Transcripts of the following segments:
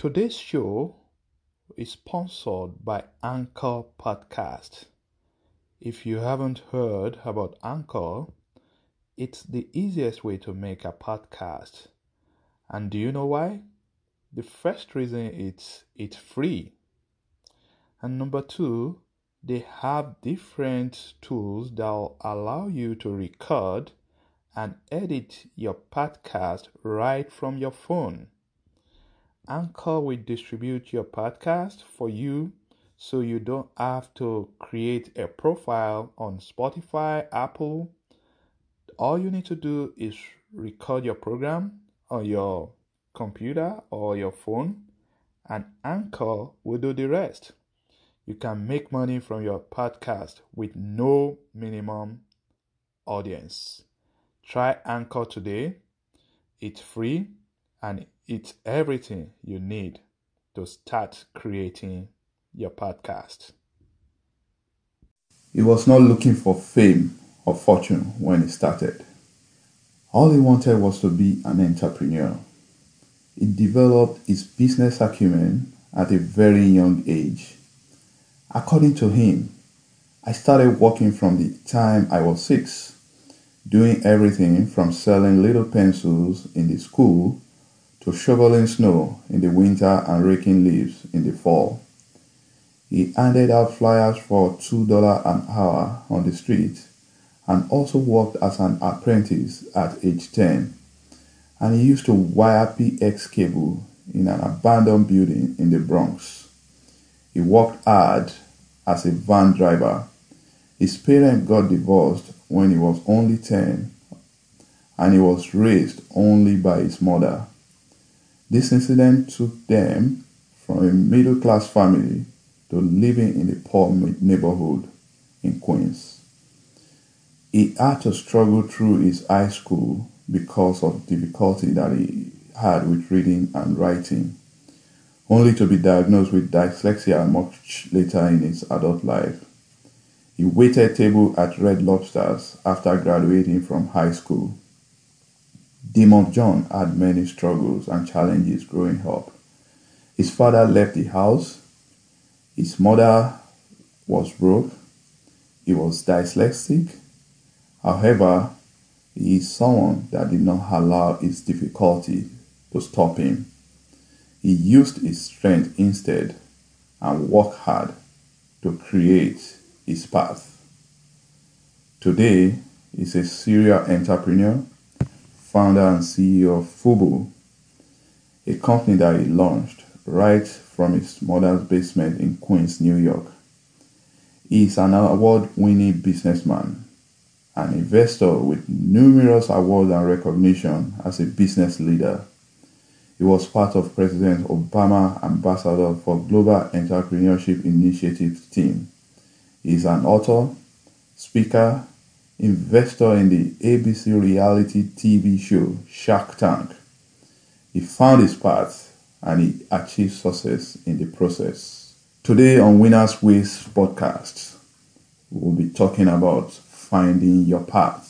Today's show is sponsored by Anchor Podcast. If you haven't heard about Anchor, it's the easiest way to make a podcast. And do you know why? The first reason it's it's free. And number 2, they have different tools that allow you to record and edit your podcast right from your phone. Anchor will distribute your podcast for you so you don't have to create a profile on Spotify, Apple. All you need to do is record your program on your computer or your phone, and Anchor will do the rest. You can make money from your podcast with no minimum audience. Try Anchor today. It's free and it's everything you need to start creating your podcast. He was not looking for fame or fortune when he started. All he wanted was to be an entrepreneur. He developed his business acumen at a very young age. According to him, I started working from the time I was six, doing everything from selling little pencils in the school to shoveling snow in the winter and raking leaves in the fall. He handed out flyers for $2 an hour on the street and also worked as an apprentice at age 10. And he used to wire PX cable in an abandoned building in the Bronx. He worked hard as a van driver. His parents got divorced when he was only 10 and he was raised only by his mother. This incident took them from a middle class family to living in a poor neighborhood in Queens. He had to struggle through his high school because of difficulty that he had with reading and writing, only to be diagnosed with dyslexia much later in his adult life. He waited table at Red Lobsters after graduating from high school. Daymond John had many struggles and challenges growing up. His father left the house. His mother was broke. He was dyslexic. However, he is someone that did not allow his difficulty to stop him. He used his strength instead and worked hard to create his path. Today, he's a serial entrepreneur founder and CEO of Fubu, a company that he launched right from his mother's basement in Queens, New York. He is an award winning businessman, an investor with numerous awards and recognition as a business leader. He was part of President Obama Ambassador for Global Entrepreneurship Initiative team. He is an author, speaker, investor in the ABC reality TV show Shark Tank. He found his path and he achieved success in the process. Today on Winners Ways podcast, we'll be talking about finding your path.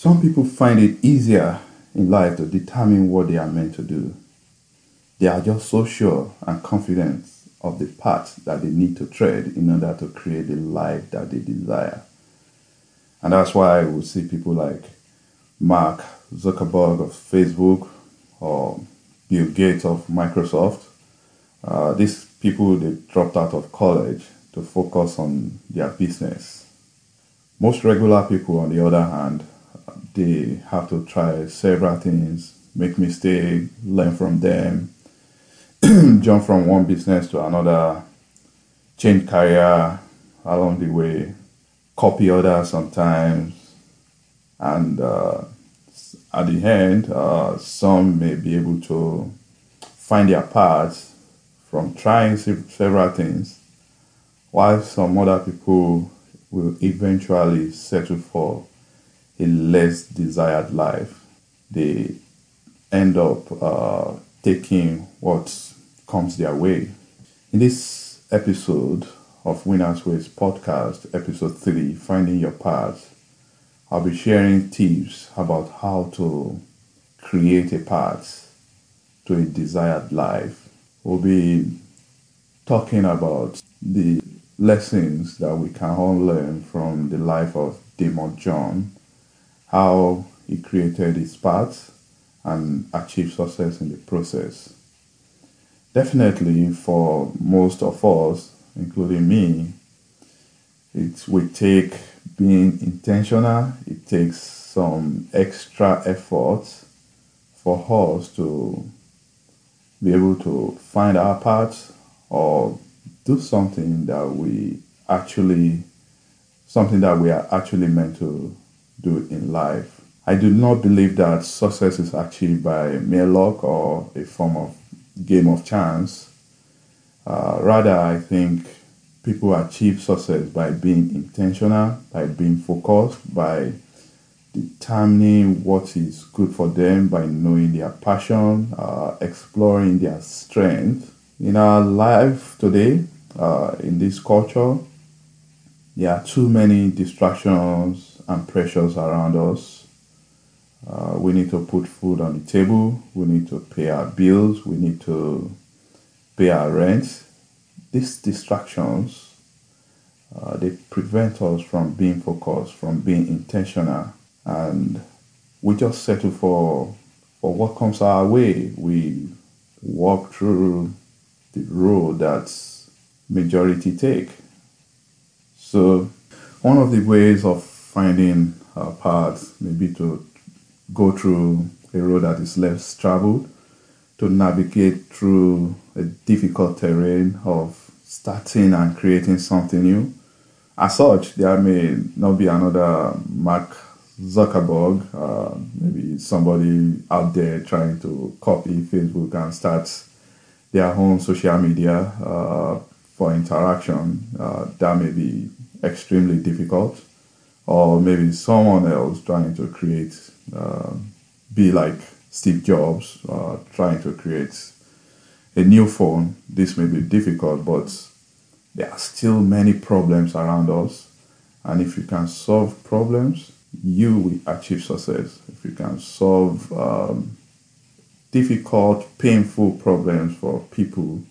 Some people find it easier in life to determine what they are meant to do. They are just so sure and confident of the path that they need to tread in order to create the life that they desire. And that's why we see people like Mark Zuckerberg of Facebook or Bill Gates of Microsoft. Uh, these people they dropped out of college to focus on their business. Most regular people, on the other hand, they have to try several things, make mistakes, learn from them, jump from one business to another, change career along the way, copy others sometimes, and uh, at the end, uh, some may be able to find their path from trying several things, while some other people will eventually settle for a less desired life. They end up uh, taking what comes their way. In this episode of Winners Ways podcast, episode 3, Finding Your Path, I'll be sharing tips about how to create a path to a desired life. We'll be talking about the lessons that we can all learn from the life of Daymond John, how he created his path and achieved success in the process. Definitely, for most of us, including me, it will take being intentional, it takes some extra effort for us to be able to find our path or do something that we actually something that we are actually meant to do in life. I do not believe that success is achieved by mere luck or a form of game of chance. Uh, rather, I think people achieve success by being intentional, by being focused, by determining what is good for them, by knowing their passion, uh, exploring their strength. In our life today, uh, in this culture, there are too many distractions and pressures around us. Uh, we need to put food on the table. We need to pay our bills. We need to pay our rent. These distractions, uh, they prevent us from being focused, from being intentional, and we just settle for for what comes our way. We walk through the road that majority take. So, one of the ways of finding our path may be to go through a road that is less traveled, to navigate through a difficult terrain of starting and creating something new. As such, there may not be another Mark Zuckerberg, uh, maybe somebody out there trying to copy Facebook and start their own social media uh, for interaction. Uh, that may be extremely difficult. Or maybe someone else trying to create, uh, be like Steve Jobs, uh, trying to create a new phone. This may be difficult, but there are still many problems around us. And if you can solve problems, you will achieve success. If you can solve um, difficult, painful problems for people,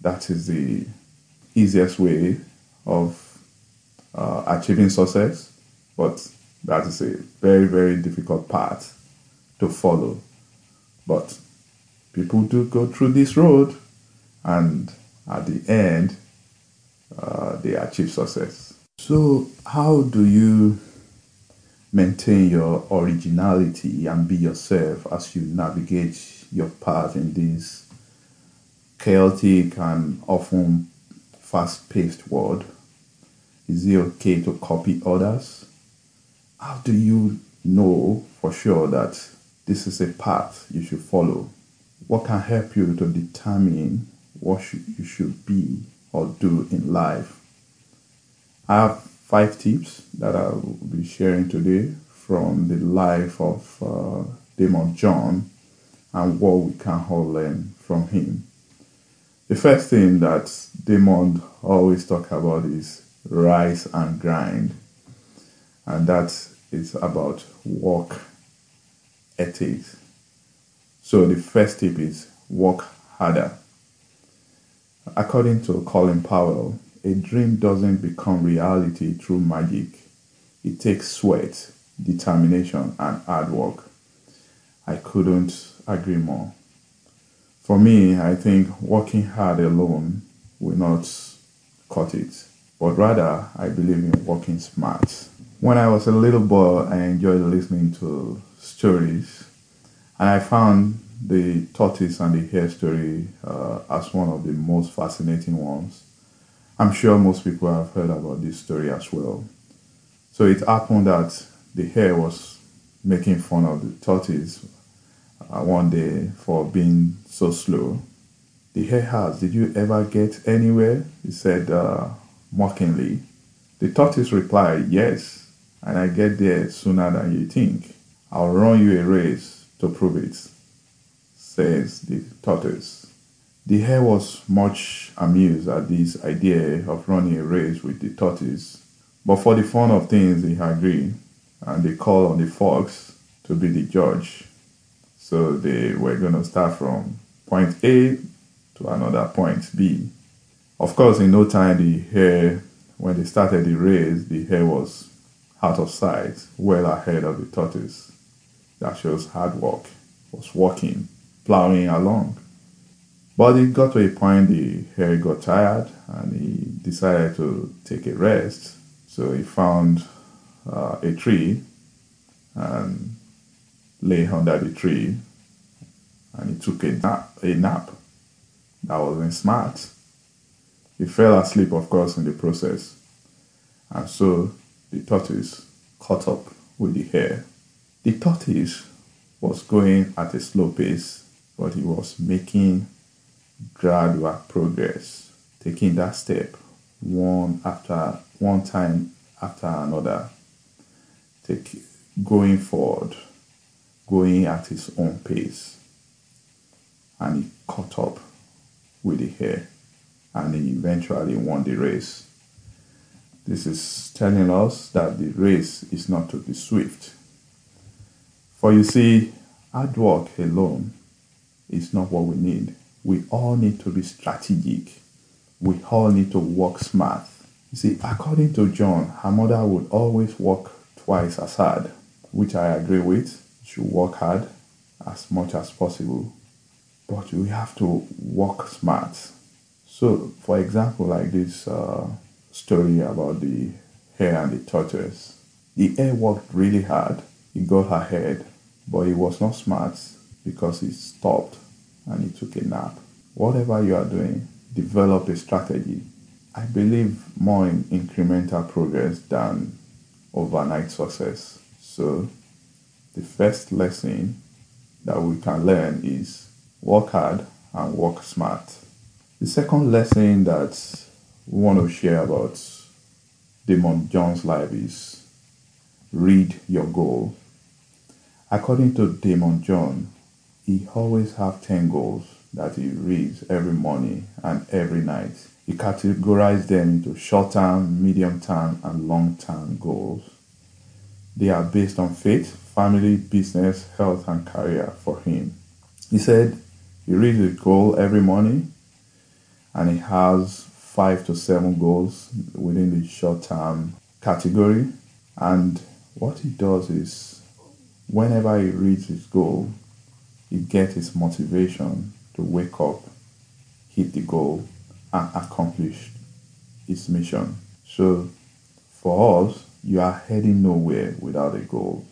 that is the easiest way of uh, achieving success. But that is a very, very difficult path to follow. But people do go through this road, and at the end, uh, they achieve success. So, how do you maintain your originality and be yourself as you navigate your path in this chaotic and often fast paced world? Is it okay to copy others? How do you know for sure that this is a path you should follow? What can help you to determine what you should be or do in life? I have five tips that I will be sharing today from the life of uh, John and what we can all learn from him. The first thing that Daymond always talk about is rise and grind, and that is about work ethics. So the first tip is work harder. According to Colin Powell, a dream doesn't become reality through magic. It takes sweat, determination, and hard work. I couldn't agree more. For me, I think working hard alone will not cut it, but rather I believe in working smart. When I was a little boy, I enjoyed listening to stories, and I found the tortoise and the hare story uh, as one of the most fascinating ones. I'm sure most people have heard about this story as well. So it happened that the hare was making fun of the tortoise uh, one day for being so slow. The hare asked, Did you ever get anywhere? He said uh, mockingly. The tortoise replied, Yes, and I get there sooner than you think. I'll run you a race to prove it, says the tortoise. The hare was much amused at this idea of running a race with the tortoise, but for the fun of things, he agreed, and they called on the fox to be the judge. So they were going to start from point A to another point B. Of course, in no time, the hare, when they started the race, the hare was out of sight, well ahead of the tortoise. That shows hard work. Was walking, plowing along. But it got to a point the hare got tired and he decided to take a rest. So he found uh, a tree and lay under the tree and he took a nap. A nap. That wasn't smart. He fell asleep, of course, in the process. And so the tortoise caught up with the hare. The tortoise was going at a slow pace, but he was making gradual progress, taking that step one after one time after another, take, going forward, going at his own pace. And he caught up with the hare and he eventually won the race. This is telling us that the race is not to be swift. For you see, hard work alone is not what we need. We all need to be strategic. We all need to work smart. You see, according to John, her mother would always work twice as hard, which I agree with. She work hard as much as possible, but we have to work smart. So, for example, like this uh, story about the hare and the tortoise, the hare worked really hard. He got ahead, but he was not smart because he stopped and he took a nap. Whatever you are doing, develop a strategy. I believe more in incremental progress than overnight success. So, the first lesson that we can learn is work hard and work smart. The second lesson that want to share about Daymond John's life is read your goal. According to Daymond John, he always have 10 goals that he reads every morning and every night. He categorized them into short term, medium term, and long term goals. They are based on faith, family, business, health, and career for him. He said he reads his goal every morning and he has five to seven goals within the short term category. And what he does is whenever he reads his goal, he gets his motivation to wake up, hit the goal, and accomplish his mission. So for us, you are heading nowhere without a goal.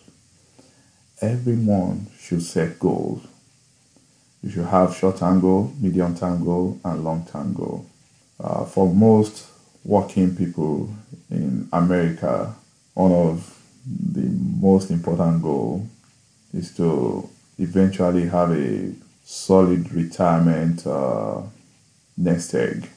Everyone should set goals you should have short-term goal, medium-term goal, and long-term goal. Uh, for most working people in America, one of the most important goal is to eventually have a solid retirement uh, nest egg.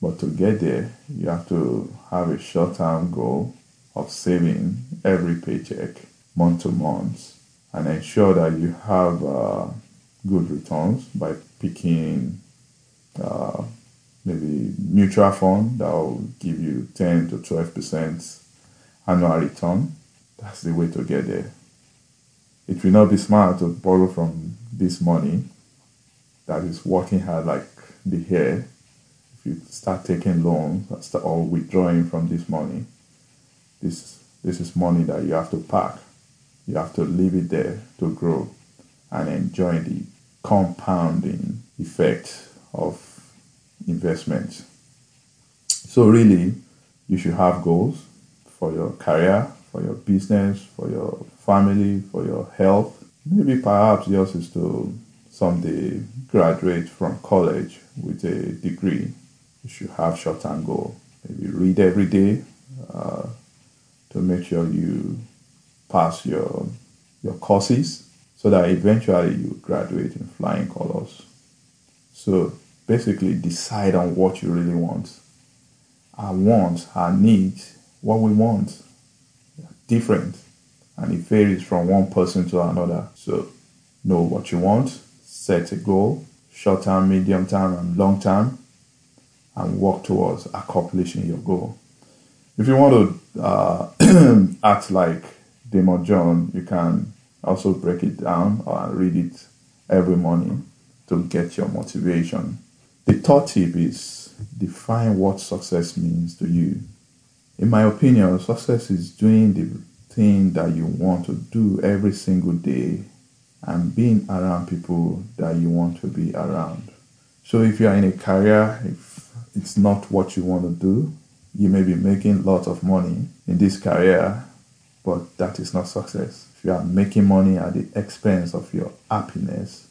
But to get there, you have to have a short-term goal of saving every paycheck month to month and ensure that you have uh, good returns by picking uh, maybe mutual fund that will give you 10 to 12 percent annual return. That's the way to get there. It will not be smart to borrow from this money that is working hard like the hare. If you start taking loans or withdrawing from this money, this this is money that you have to park. You have to leave it there to grow and enjoy the compounding effect of investment. So, really, you should have goals for your career, for your business, for your family, for your health. Maybe perhaps yours is to someday graduate from college with a degree. You should have short term goal. Maybe read every day uh, to make sure you pass your your courses so that eventually you graduate in flying colors. So basically, decide on what you really want. Our wants, our needs, what we want, different, and it varies from one person to another. So know what you want, set a goal, short term, medium term, and long term, and work towards accomplishing your goal. If you want to uh, act like Daymond John, you can also break it down or read it every morning to get your motivation. The third tip is define what success means to you. In my opinion, success is doing the thing that you want to do every single day and being around people that you want to be around. So if you are in a career, if it's not what you want to do, you may be making lots of money in this career, but that is not success. If you are making money at the expense of your happiness,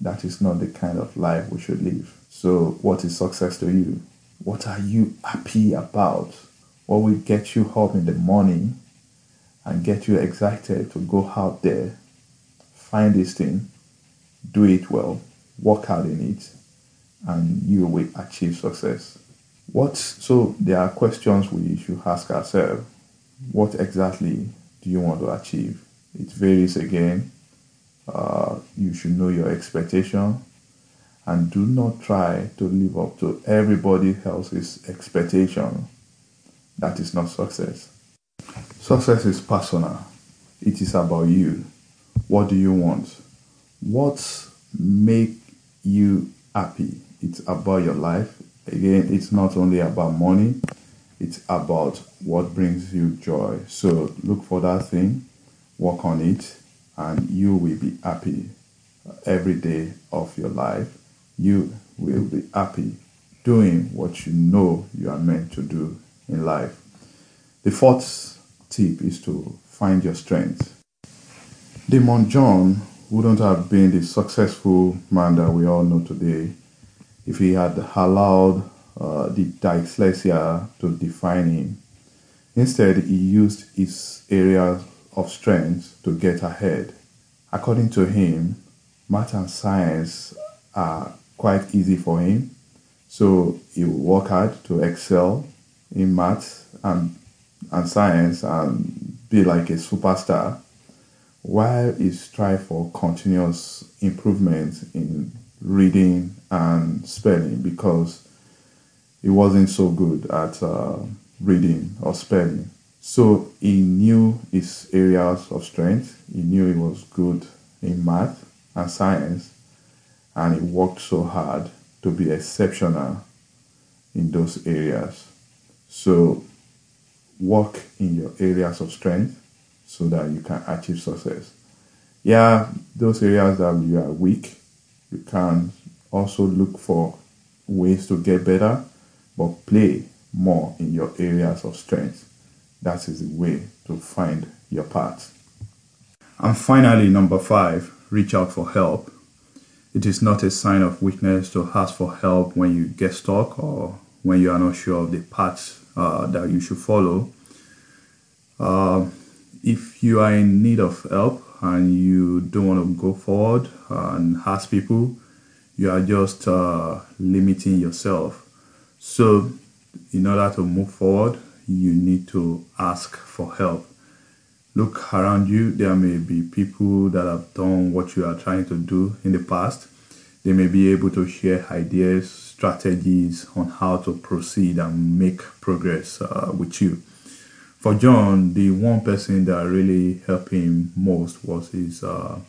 that is not the kind of life we should live. So, what is success to you? What are you happy about? What will get you up in the morning and get you excited to go out there find this thing, do it well, work hard in it, and you will achieve success. What so there are questions we should ask ourselves. What exactly do you want to achieve? It varies again. Uh, you should know your expectation and do not try to live up to everybody else's expectation. That is not success. Success is personal. It is about you. What do you want? What make you happy? It's about your life. Again, it's not only about money, it's about what brings you joy. So look for that thing, work on it, and you will be happy every day of your life. You will be happy doing what you know you are meant to do in life. The fourth tip is to find your strength. Daymond John wouldn't have been the successful man that we all know today if he had allowed uh, the dyslexia to define him. Instead, he used his areas of strength to get ahead. According to him, math and science are quite easy for him, so he will work hard to excel in math and, and science and be like a superstar while he strive for continuous improvement in reading and spelling because he wasn't so good at uh, reading or spelling. So he knew his areas of strength. He knew he was good in math and science, and he worked so hard to be exceptional in those areas. So work in your areas of strength so that you can achieve success. Yeah, those areas that you are weak, you can also look for ways to get better, but play more in your areas of strength. That is the way to find your path. And finally, number five, reach out for help. It is not a sign of weakness to ask for help when you get stuck or when you are not sure of the path uh, that you should follow. Uh, if you are in need of help and you don't want to go forward and ask people, you are just uh, limiting yourself. So, in order to move forward, you need to ask for help. Look around you, there may be people that have done what you are trying to do in the past. They may be able to share ideas, strategies on how to proceed and make progress uh, with you for John, the one person that really helped him most was his uh,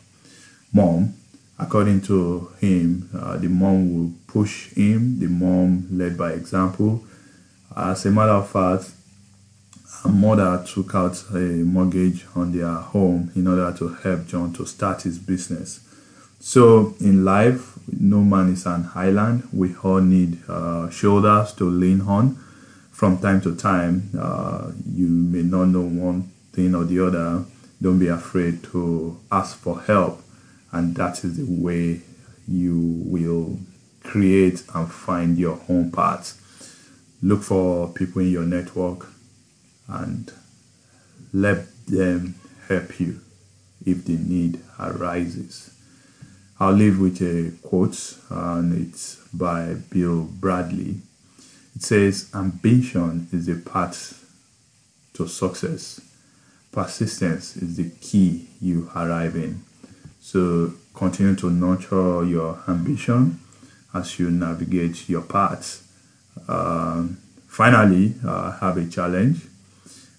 mom. According to him, uh, the mom would push him, the mom led by example. As a matter of fact, mother took out a mortgage on their home in order to help John to start his business. So, in life, no man is an island. We all need uh, shoulders to lean on from time to time, uh, you may not know one thing or the other. Don't be afraid to ask for help, and that is the way you will create and find your own path. Look for people in your network and let them help you. if the need arises. I'll leave with a quote, and it's by Bill Bradley. It says, Ambition is the path to success. Persistence is the key you arrive in. So continue to nurture your ambition as you navigate your path. Uh, finally, uh, have a challenge.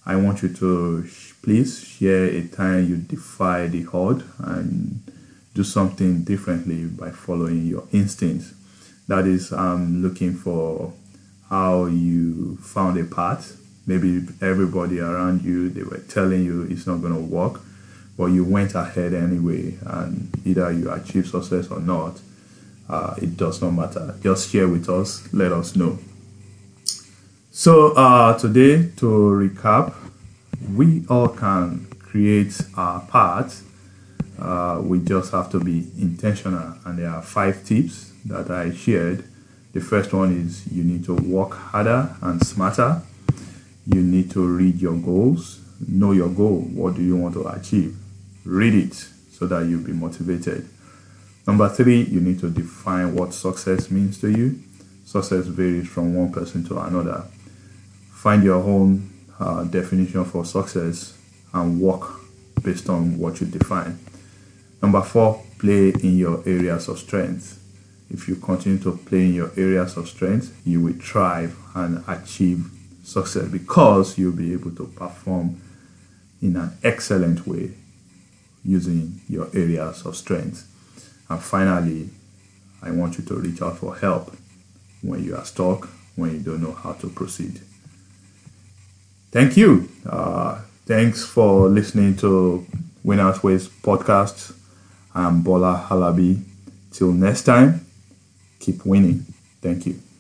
I want you to sh- please share a time you defy the horde and do something differently by following your instincts. That is, I'm looking for how you found a path. Maybe everybody around you they were telling you it's not going to work, but you went ahead anyway, and either you achieve success or not, uh, it does not matter. Just share with us, let us know. So, uh, today, to recap, we all can create our path. Uh, we just have to be intentional, and there are five tips that I shared. The first one is you need to work harder and smarter. You need to read your goals, know your goal. What do you want to achieve? Read it so that you'll be motivated. Number three, you need to define what success means to you. Success varies from one person to another. Find your own uh, definition for success and work based on what you define. Number four, play in your areas of strength. If you continue to play in your areas of strength, you will thrive and achieve success because you'll be able to perform in an excellent way using your areas of strength. And finally, I want you to reach out for help when you are stuck, when you don't know how to proceed. Thank you. Uh, thanks for listening to Winners Ways podcast. I'm Bola Halabi. Till next time, keep winning. Thank you.